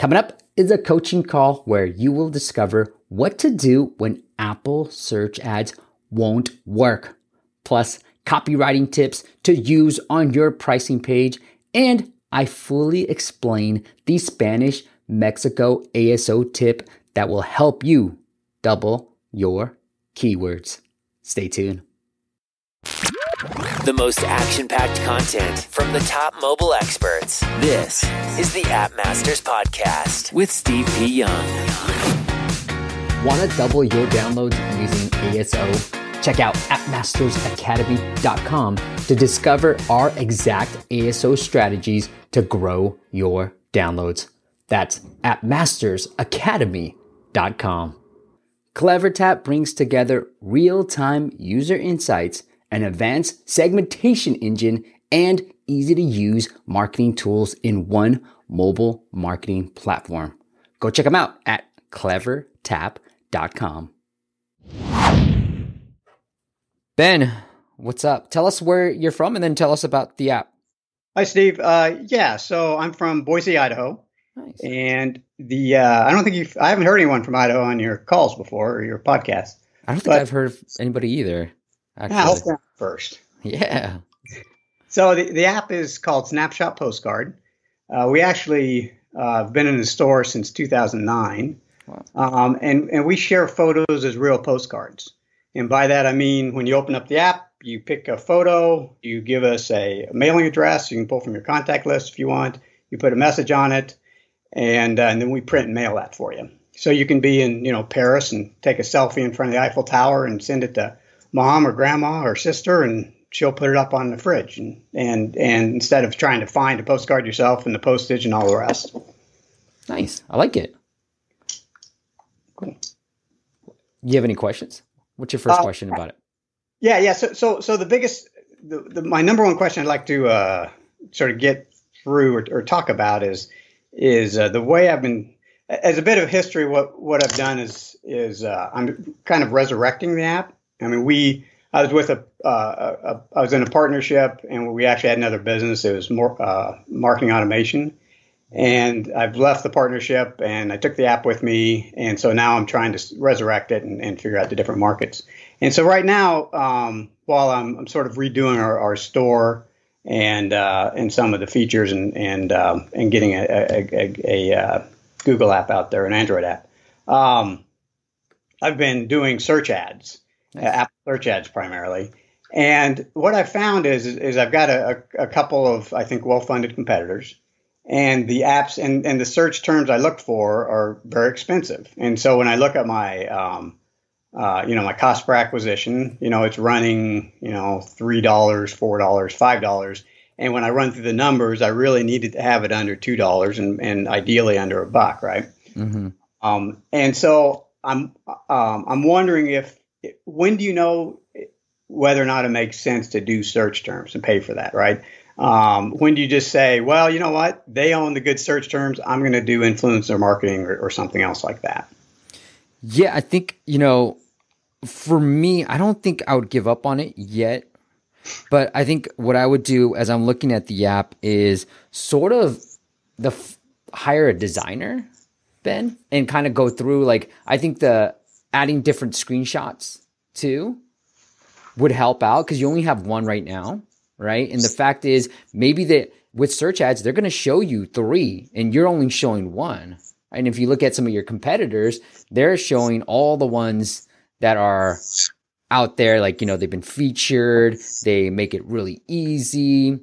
Coming up is a coaching call where you will discover what to do when Apple search ads won't work, plus copywriting tips to use on your pricing page, and I fully explain the Spanish Mexico ASO tip that will help you double your keywords. Stay tuned. The most action packed content from the top mobile experts. This is the App Masters Podcast with Steve P. Young. Want to double your downloads using ASO? Check out appmastersacademy.com to discover our exact ASO strategies to grow your downloads. That's appmastersacademy.com. CleverTap brings together real time user insights an advanced segmentation engine, and easy to use marketing tools in one mobile marketing platform. Go check them out at clevertap.com. Ben, what's up? Tell us where you're from and then tell us about the app. Hi, Steve. Uh, yeah, so I'm from Boise, Idaho. Nice. And the uh, I don't think you've I haven't heard anyone from Idaho on your calls before or your podcast. I don't think but, I've heard of anybody either. Actually. Yeah, first. Yeah. So the, the app is called Snapshot Postcard. Uh, we actually uh, have been in the store since 2009. Wow. Um, and, and we share photos as real postcards. And by that, I mean when you open up the app, you pick a photo, you give us a, a mailing address, you can pull from your contact list if you want, you put a message on it, and, uh, and then we print and mail that for you. So you can be in, you know, Paris and take a selfie in front of the Eiffel Tower and send it to mom or grandma or sister and she'll put it up on the fridge and and and instead of trying to find a postcard yourself and the postage and all the rest. Nice. I like it. Cool. You have any questions? What's your first uh, question about it? Yeah, yeah. So so so the biggest the, the my number one question I'd like to uh, sort of get through or, or talk about is is uh, the way I've been as a bit of history what what I've done is is uh, I'm kind of resurrecting the app I mean, we I was with a, uh, a I was in a partnership, and we actually had another business. It was more uh, marketing automation, and I've left the partnership, and I took the app with me, and so now I'm trying to resurrect it and, and figure out the different markets. And so right now, um, while I'm, I'm, sort of redoing our, our store and uh, and some of the features and and um, and getting a, a, a, a Google app out there, an Android app. Um, I've been doing search ads nice. Apple search ads primarily. And what I found is, is I've got a, a couple of, I think, well-funded competitors, and the apps and, and the search terms I look for are very expensive. And so when I look at my, um, uh, you know, my cost per acquisition, you know, it's running, you know, three dollars, four dollars, five dollars. And when I run through the numbers, I really needed to have it under two dollars and, and ideally under a buck, right? Mm-hmm. Um, and so I'm um, I'm wondering if when do you know whether or not it makes sense to do search terms and pay for that, right? Um, when do you just say, well, you know what, they own the good search terms, I'm going to do influencer marketing or, or something else like that? Yeah, I think, you know, for me, I don't think I would give up on it yet. But I think what I would do as I'm looking at the app is sort of the f- hire a designer, Ben, and kind of go through like I think the adding different screenshots too would help out because you only have one right now, right? And the fact is, maybe that with search ads, they're going to show you three and you're only showing one. And if you look at some of your competitors, they're showing all the ones that are out there. Like, you know, they've been featured. They make it really easy.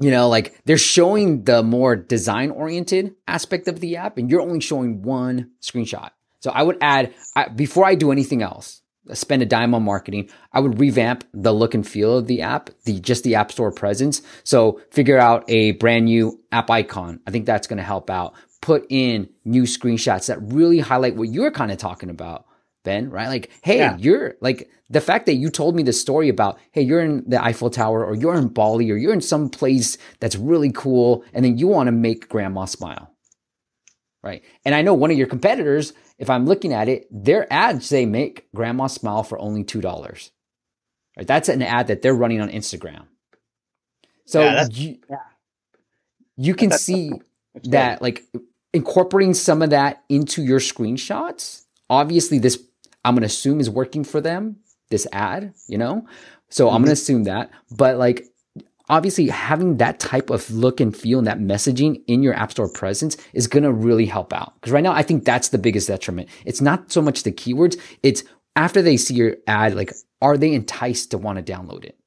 You know, like they're showing the more design oriented aspect of the app and you're only showing one screenshot. So I would add, I, before I do anything else, spend a dime on marketing, I would revamp the look and feel of the app, the just the app store presence. So figure out a brand new app icon. I think that's going to help out. Put in new screenshots that really highlight what you're kind of talking about, Ben, right? Like, hey, yeah. you're like the fact that you told me the story about, hey, you're in the Eiffel Tower or you're in Bali or you're in some place that's really cool. And then you want to make grandma smile. Right. And I know one of your competitors if I'm looking at it, their ads say make grandma smile for only $2. Right? That's an ad that they're running on Instagram. So yeah, you, yeah. you can that's, see that's that like incorporating some of that into your screenshots. Obviously, this I'm going to assume is working for them, this ad, you know? So mm-hmm. I'm going to assume that. But like, obviously, having that type of look and feel and that messaging in your App Store presence is going to really help out. Because right now, I think that's the biggest detriment. It's not so much the keywords, it's after they see your ad, like, are they enticed to want to download it?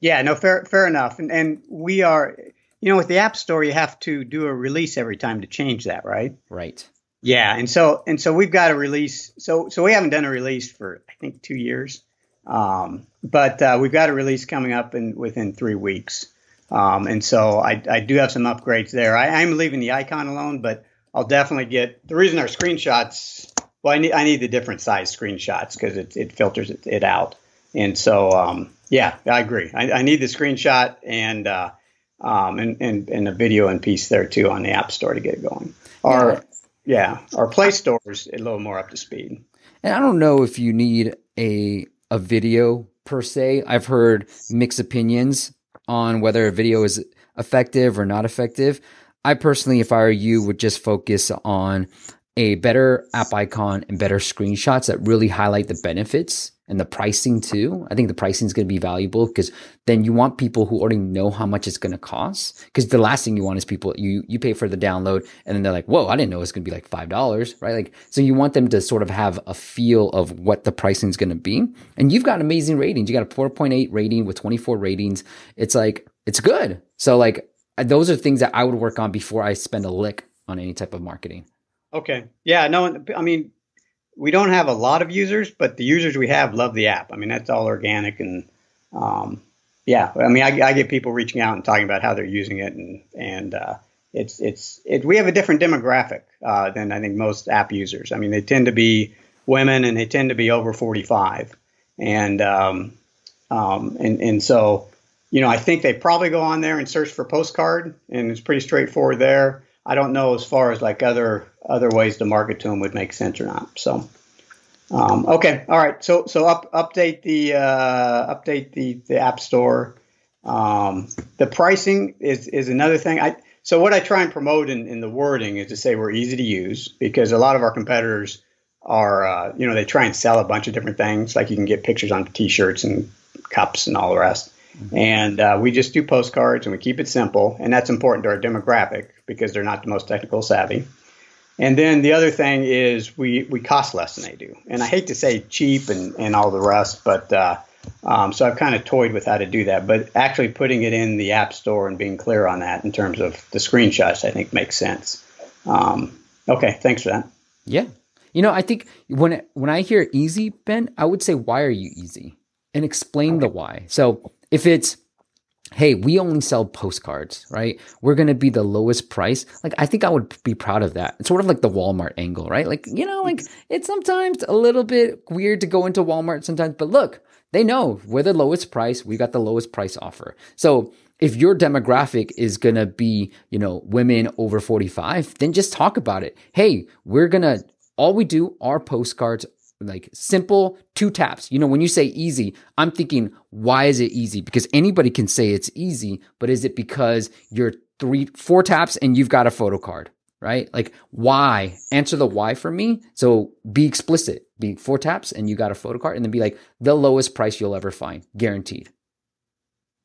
Yeah, no, fair, fair enough. And, and we are, you know, with the App Store, you have to do a release every time to change that, right? Right. Yeah, and so and so we've got a release. So so we haven't done a release for I think two years, um, but uh, we've got a release coming up in within three weeks. Um, and so I, I do have some upgrades there. I, am leaving the icon alone, but I'll definitely get the reason our screenshots. Well, I need I need the different size screenshots because it, it filters it, it out. And so um, yeah, I agree. I, I, need the screenshot and uh, um, and, and and a video and piece there too on the App Store to get it going. Our yeah, our Play Store is a little more up to speed. And I don't know if you need a a video per se. I've heard mixed opinions on whether a video is effective or not effective. I personally, if I were you, would just focus on a better app icon and better screenshots that really highlight the benefits and the pricing too. I think the pricing is going to be valuable because then you want people who already know how much it's going to cost. Because the last thing you want is people you you pay for the download and then they're like, "Whoa, I didn't know it's going to be like five dollars," right? Like, so you want them to sort of have a feel of what the pricing is going to be. And you've got amazing ratings. You got a 4.8 rating with 24 ratings. It's like it's good. So like those are things that I would work on before I spend a lick on any type of marketing. Okay. Yeah. No. I mean, we don't have a lot of users, but the users we have love the app. I mean, that's all organic and, um, yeah. I mean, I, I, get people reaching out and talking about how they're using it, and and uh, it's it's it, we have a different demographic uh, than I think most app users. I mean, they tend to be women and they tend to be over 45, and um, um, and and so you know, I think they probably go on there and search for postcard, and it's pretty straightforward there. I don't know as far as like other other ways to market to them would make sense or not. So, um, okay, all right. So so up, update the uh, update the the app store. Um, the pricing is is another thing. I so what I try and promote in, in the wording is to say we're easy to use because a lot of our competitors are uh, you know they try and sell a bunch of different things like you can get pictures on t-shirts and cups and all the rest Mm-hmm. And uh, we just do postcards and we keep it simple. And that's important to our demographic because they're not the most technical savvy. And then the other thing is we, we cost less than they do. And I hate to say cheap and, and all the rest, but uh, um, so I've kind of toyed with how to do that. But actually putting it in the App Store and being clear on that in terms of the screenshots, I think makes sense. Um, okay, thanks for that. Yeah. You know, I think when when I hear easy, Ben, I would say, why are you easy? And explain okay. the why. So if it's hey, we only sell postcards, right? We're going to be the lowest price. Like, I think I would be proud of that. It's sort of like the Walmart angle, right? Like, you know, like it's sometimes a little bit weird to go into Walmart sometimes, but look, they know we're the lowest price. We got the lowest price offer. So if your demographic is going to be, you know, women over 45, then just talk about it. Hey, we're going to, all we do are postcards like simple two taps. You know, when you say easy, I'm thinking, why is it easy? Because anybody can say it's easy, but is it because you're three, four taps and you've got a photo card, right? Like why? Answer the why for me. So be explicit, be four taps and you got a photo card and then be like the lowest price you'll ever find, guaranteed.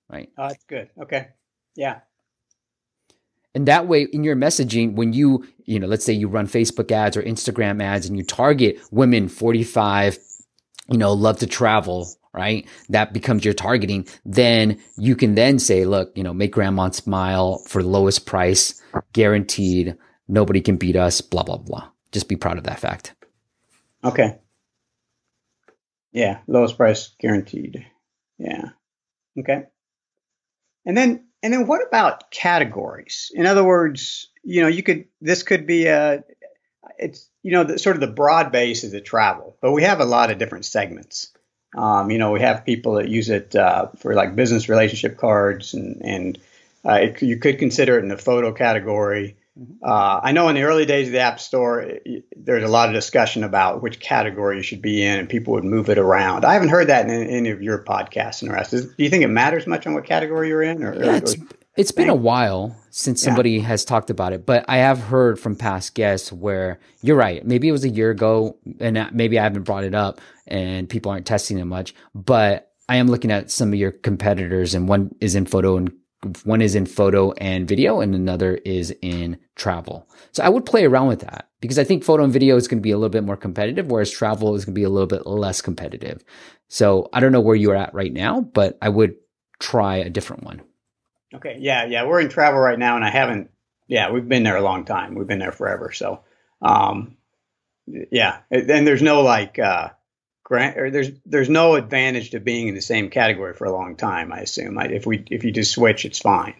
Right. Oh, that's good. Okay. Yeah. And that way, in your messaging, when you, you know, let's say you run Facebook ads or Instagram ads and you target women 45, you know, love to travel, right? That becomes your targeting. Then you can then say, look, you know, make grandma smile for lowest price, guaranteed. Nobody can beat us, blah, blah, blah. Just be proud of that fact. Okay. Yeah. Lowest price guaranteed. Yeah. Okay. And then and then what about categories? In other words, you know, you could this could be a it's you know the, sort of the broad base is the travel, but we have a lot of different segments. Um, you know, we have people that use it uh, for like business relationship cards, and and uh, it, you could consider it in the photo category. Mm-hmm. Uh, I know in the early days of the App Store, there's a lot of discussion about which category you should be in, and people would move it around. I haven't heard that in any of your podcasts and the rest. Is, do you think it matters much on what category you're in? Or, yeah, it's, It's been a while since somebody yeah. has talked about it, but I have heard from past guests where you're right. Maybe it was a year ago, and maybe I haven't brought it up, and people aren't testing it much. But I am looking at some of your competitors, and one is in photo and one is in photo and video, and another is in travel. So I would play around with that because I think photo and video is going to be a little bit more competitive, whereas travel is going to be a little bit less competitive. So I don't know where you're at right now, but I would try a different one. Okay. Yeah. Yeah. We're in travel right now, and I haven't. Yeah, we've been there a long time. We've been there forever. So, um, yeah, and there's no like uh, grant or there's there's no advantage to being in the same category for a long time. I assume I, if we if you just switch, it's fine.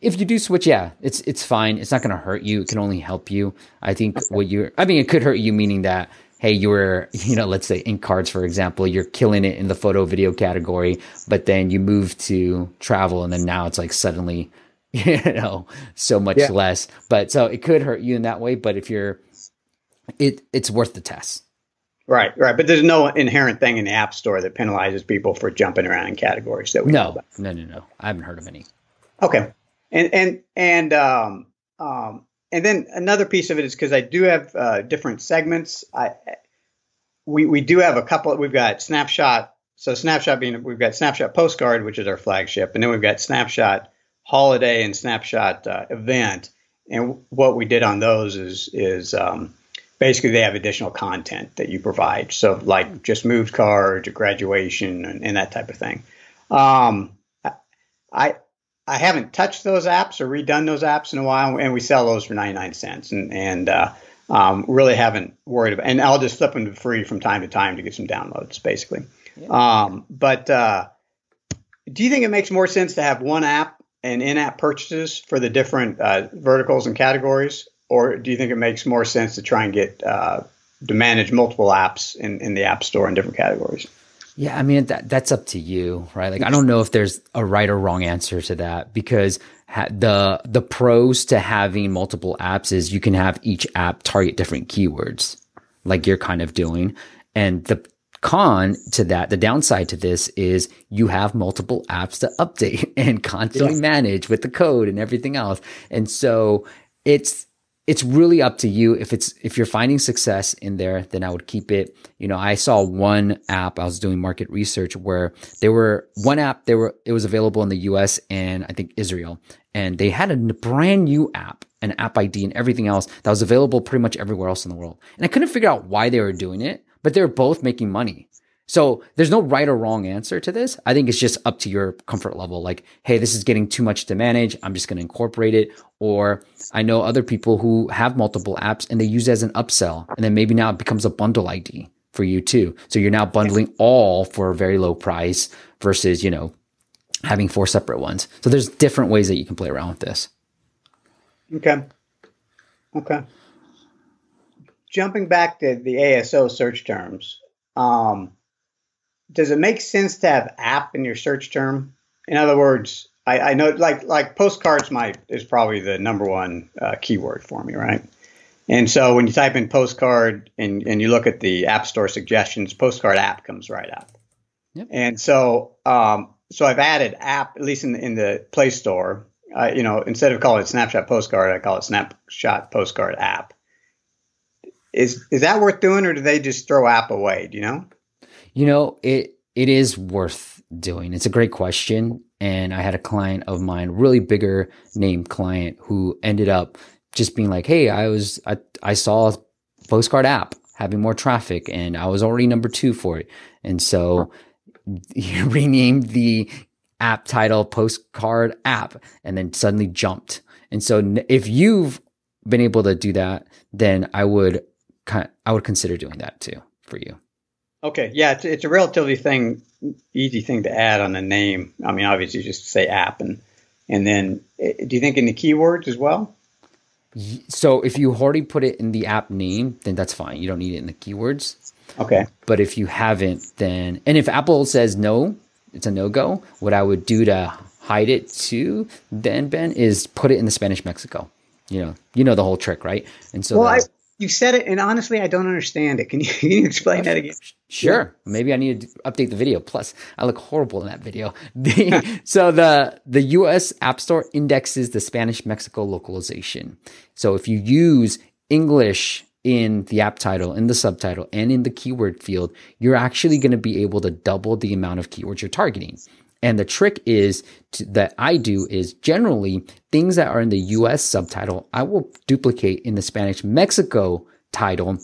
If you do switch, yeah, it's it's fine. It's not going to hurt you. It can only help you. I think okay. what you I mean, it could hurt you, meaning that hey, you were, you know, let's say ink cards, for example, you're killing it in the photo video category, but then you move to travel and then now it's like suddenly, you know, so much yeah. less. But so it could hurt you in that way. But if you're, it, it's worth the test. Right, right. But there's no inherent thing in the App Store that penalizes people for jumping around in categories that we no, know about. No, no, no. I haven't heard of any. Okay. And, and, and, um, um, and then another piece of it is because I do have uh, different segments. I we we do have a couple. We've got snapshot. So snapshot being we've got snapshot postcard, which is our flagship, and then we've got snapshot holiday and snapshot uh, event. And what we did on those is is um, basically they have additional content that you provide. So like just moved cards or graduation and, and that type of thing. Um, I I haven't touched those apps or redone those apps in a while, and we sell those for 99 cents. And, and uh, um, really haven't worried about. And I'll just flip them to free from time to time to get some downloads, basically. Yeah. Um, but uh, do you think it makes more sense to have one app and in-app purchases for the different uh, verticals and categories, or do you think it makes more sense to try and get uh, to manage multiple apps in, in the App Store in different categories? Yeah, I mean that that's up to you, right? Like I don't know if there's a right or wrong answer to that because ha- the the pros to having multiple apps is you can have each app target different keywords, like you're kind of doing, and the con to that, the downside to this is you have multiple apps to update and constantly yeah. manage with the code and everything else, and so it's it's really up to you. If it's, if you're finding success in there, then I would keep it. You know, I saw one app, I was doing market research where there were one app, there were, it was available in the US and I think Israel. And they had a brand new app, an app ID and everything else that was available pretty much everywhere else in the world. And I couldn't figure out why they were doing it, but they were both making money. So there's no right or wrong answer to this. I think it's just up to your comfort level. Like, hey, this is getting too much to manage. I'm just going to incorporate it. Or I know other people who have multiple apps and they use it as an upsell. And then maybe now it becomes a bundle ID for you too. So you're now bundling all for a very low price versus, you know, having four separate ones. So there's different ways that you can play around with this. Okay. Okay. Jumping back to the ASO search terms, um, does it make sense to have app in your search term? In other words, I, I know like like postcards might is probably the number one uh, keyword for me, right? And so when you type in postcard and, and you look at the app store suggestions, postcard app comes right up. Yep. And so um, so I've added app at least in the, in the Play Store. Uh, you know, instead of calling it Snapshot Postcard, I call it Snapshot Postcard app. Is is that worth doing, or do they just throw app away? Do you know? You know, it it is worth doing. It's a great question. And I had a client of mine, really bigger name client, who ended up just being like, Hey, I was I, I saw a postcard app having more traffic and I was already number two for it. And so he renamed the app title postcard app and then suddenly jumped. And so if you've been able to do that, then I would I would consider doing that too for you. Okay, yeah, it's, it's a relatively thing, easy thing to add on the name. I mean, obviously, just say app, and and then eh, do you think in the keywords as well? So if you already put it in the app name, then that's fine. You don't need it in the keywords. Okay. But if you haven't, then and if Apple says no, it's a no go. What I would do to hide it too, then Ben is put it in the Spanish Mexico. You know, you know the whole trick, right? And so, well, I, you said it, and honestly, I don't understand it. Can you, can you explain that again? Sure. Maybe I need to update the video. Plus, I look horrible in that video. The, so the the U.S. App Store indexes the Spanish Mexico localization. So if you use English in the app title, in the subtitle, and in the keyword field, you're actually going to be able to double the amount of keywords you're targeting. And the trick is to, that I do is generally things that are in the US subtitle, I will duplicate in the Spanish Mexico title.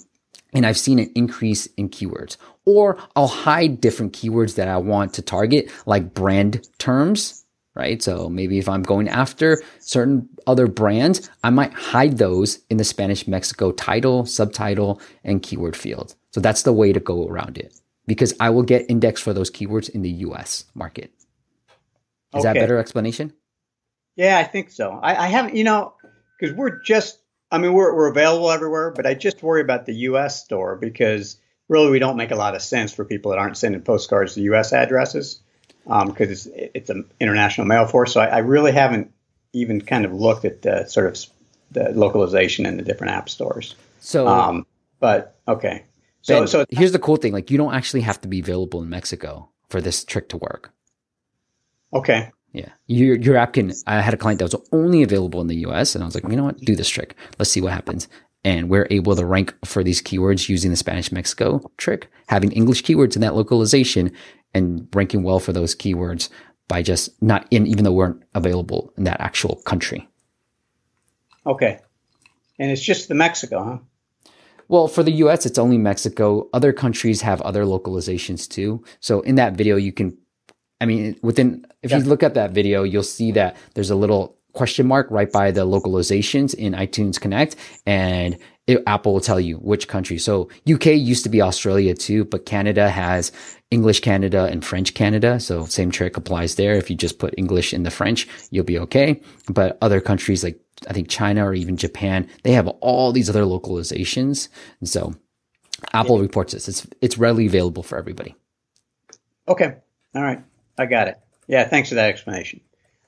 And I've seen an increase in keywords. Or I'll hide different keywords that I want to target, like brand terms, right? So maybe if I'm going after certain other brands, I might hide those in the Spanish Mexico title, subtitle, and keyword field. So that's the way to go around it because I will get indexed for those keywords in the US market. Is okay. that better explanation? Yeah, I think so. I, I haven't, you know, because we're just, I mean, we're, we're available everywhere, but I just worry about the U.S. store because really we don't make a lot of sense for people that aren't sending postcards to U.S. addresses because um, it's it's an international mail force. So I, I, really haven't even kind of looked at the sort of the localization in the different app stores. So, um, but okay. So, ben, so here's the cool thing: like, you don't actually have to be available in Mexico for this trick to work. Okay. Yeah. Your, your app can, I had a client that was only available in the US and I was like, you know what? Do this trick. Let's see what happens. And we're able to rank for these keywords using the Spanish Mexico trick, having English keywords in that localization and ranking well for those keywords by just not in, even though we weren't available in that actual country. Okay. And it's just the Mexico, huh? Well, for the US, it's only Mexico. Other countries have other localizations too. So in that video, you can I mean, within, if yeah. you look at that video, you'll see that there's a little question mark right by the localizations in iTunes Connect and it, Apple will tell you which country. So UK used to be Australia too, but Canada has English Canada and French Canada. So same trick applies there. If you just put English in the French, you'll be okay. But other countries like I think China or even Japan, they have all these other localizations. And so Apple yeah. reports this. It's it's readily available for everybody. Okay. All right. I got it. Yeah, thanks for that explanation.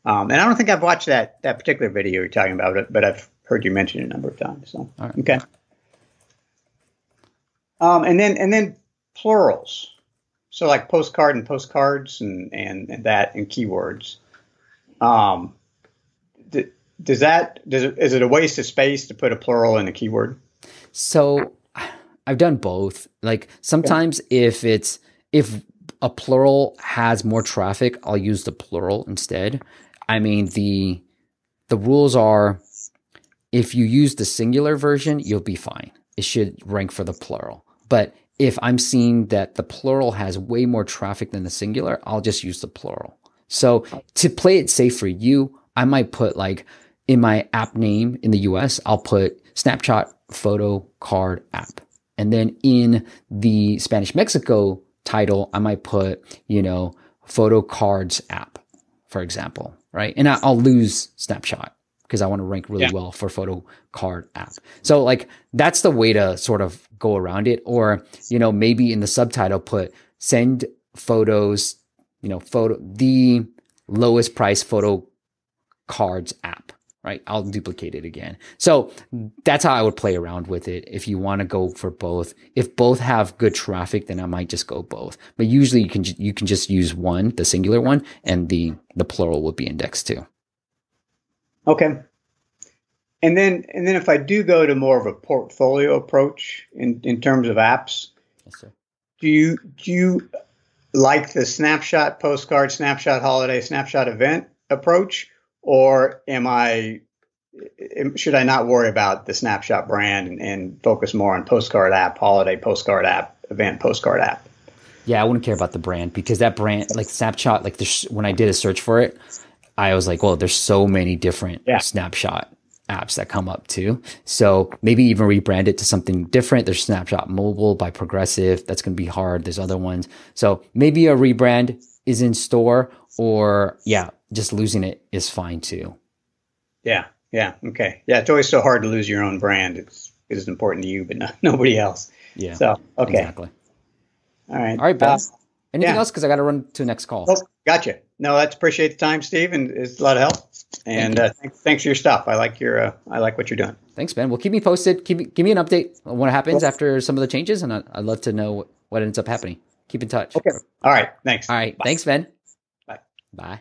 Um, and I don't think I've watched that that particular video you're talking about, but I've heard you mention it a number of times. So right. okay. Um, and then and then plurals. So like postcard and postcards and and, and that and keywords. Um, th- does that does it, is it a waste of space to put a plural in a keyword? So I've done both. Like sometimes okay. if it's if a plural has more traffic, I'll use the plural instead. I mean, the the rules are if you use the singular version, you'll be fine. It should rank for the plural. But if I'm seeing that the plural has way more traffic than the singular, I'll just use the plural. So to play it safe for you, I might put like in my app name in the US, I'll put snapshot photo card app. And then in the Spanish Mexico title, I might put, you know, photo cards app, for example, right? And I'll lose snapshot because I want to rank really yeah. well for photo card app. So like that's the way to sort of go around it. Or, you know, maybe in the subtitle put send photos, you know, photo the lowest price photo cards app right? I'll duplicate it again. So that's how I would play around with it. If you want to go for both, if both have good traffic, then I might just go both. But usually you can, you can just use one, the singular one, and the, the plural will be indexed too. Okay. And then, and then if I do go to more of a portfolio approach in, in terms of apps, yes, do you, do you like the snapshot postcard, snapshot holiday, snapshot event approach? Or am I should I not worry about the snapshot brand and, and, focus more on postcard app, holiday postcard app, event postcard app? Yeah, I wouldn't care about the brand because that brand, like Snapshot, like when I did a search for it, I was like, well, there's so many different yeah. Snapshot apps that come up too. So maybe even rebrand it to something different. There's Snapshot Mobile by Progressive. That's going to be hard. There's other ones. So maybe a rebrand is in store or yeah, just losing it is fine too. Yeah. Yeah. Okay. Yeah. It's always so hard to lose your own brand. It's it is important to you, but no, nobody else. Yeah. So okay. Exactly. All right. All right, Ben. Uh, Anything Yeah. else? Because I got to run to the next call. Oh, gotcha. No, that's appreciate the time, Steve, and it's a lot of help. And you. uh, thanks, thanks for your stuff. I like your uh, I like what you're doing. Thanks, Ben. Well, keep me posted. Keep me, give me an update on what happens after some of the changes, and I, I'd love to know what, what ends up happening. Keep in touch. Okay. All right. Thanks. All right. Bye. Thanks, Ben. Bye. Bye.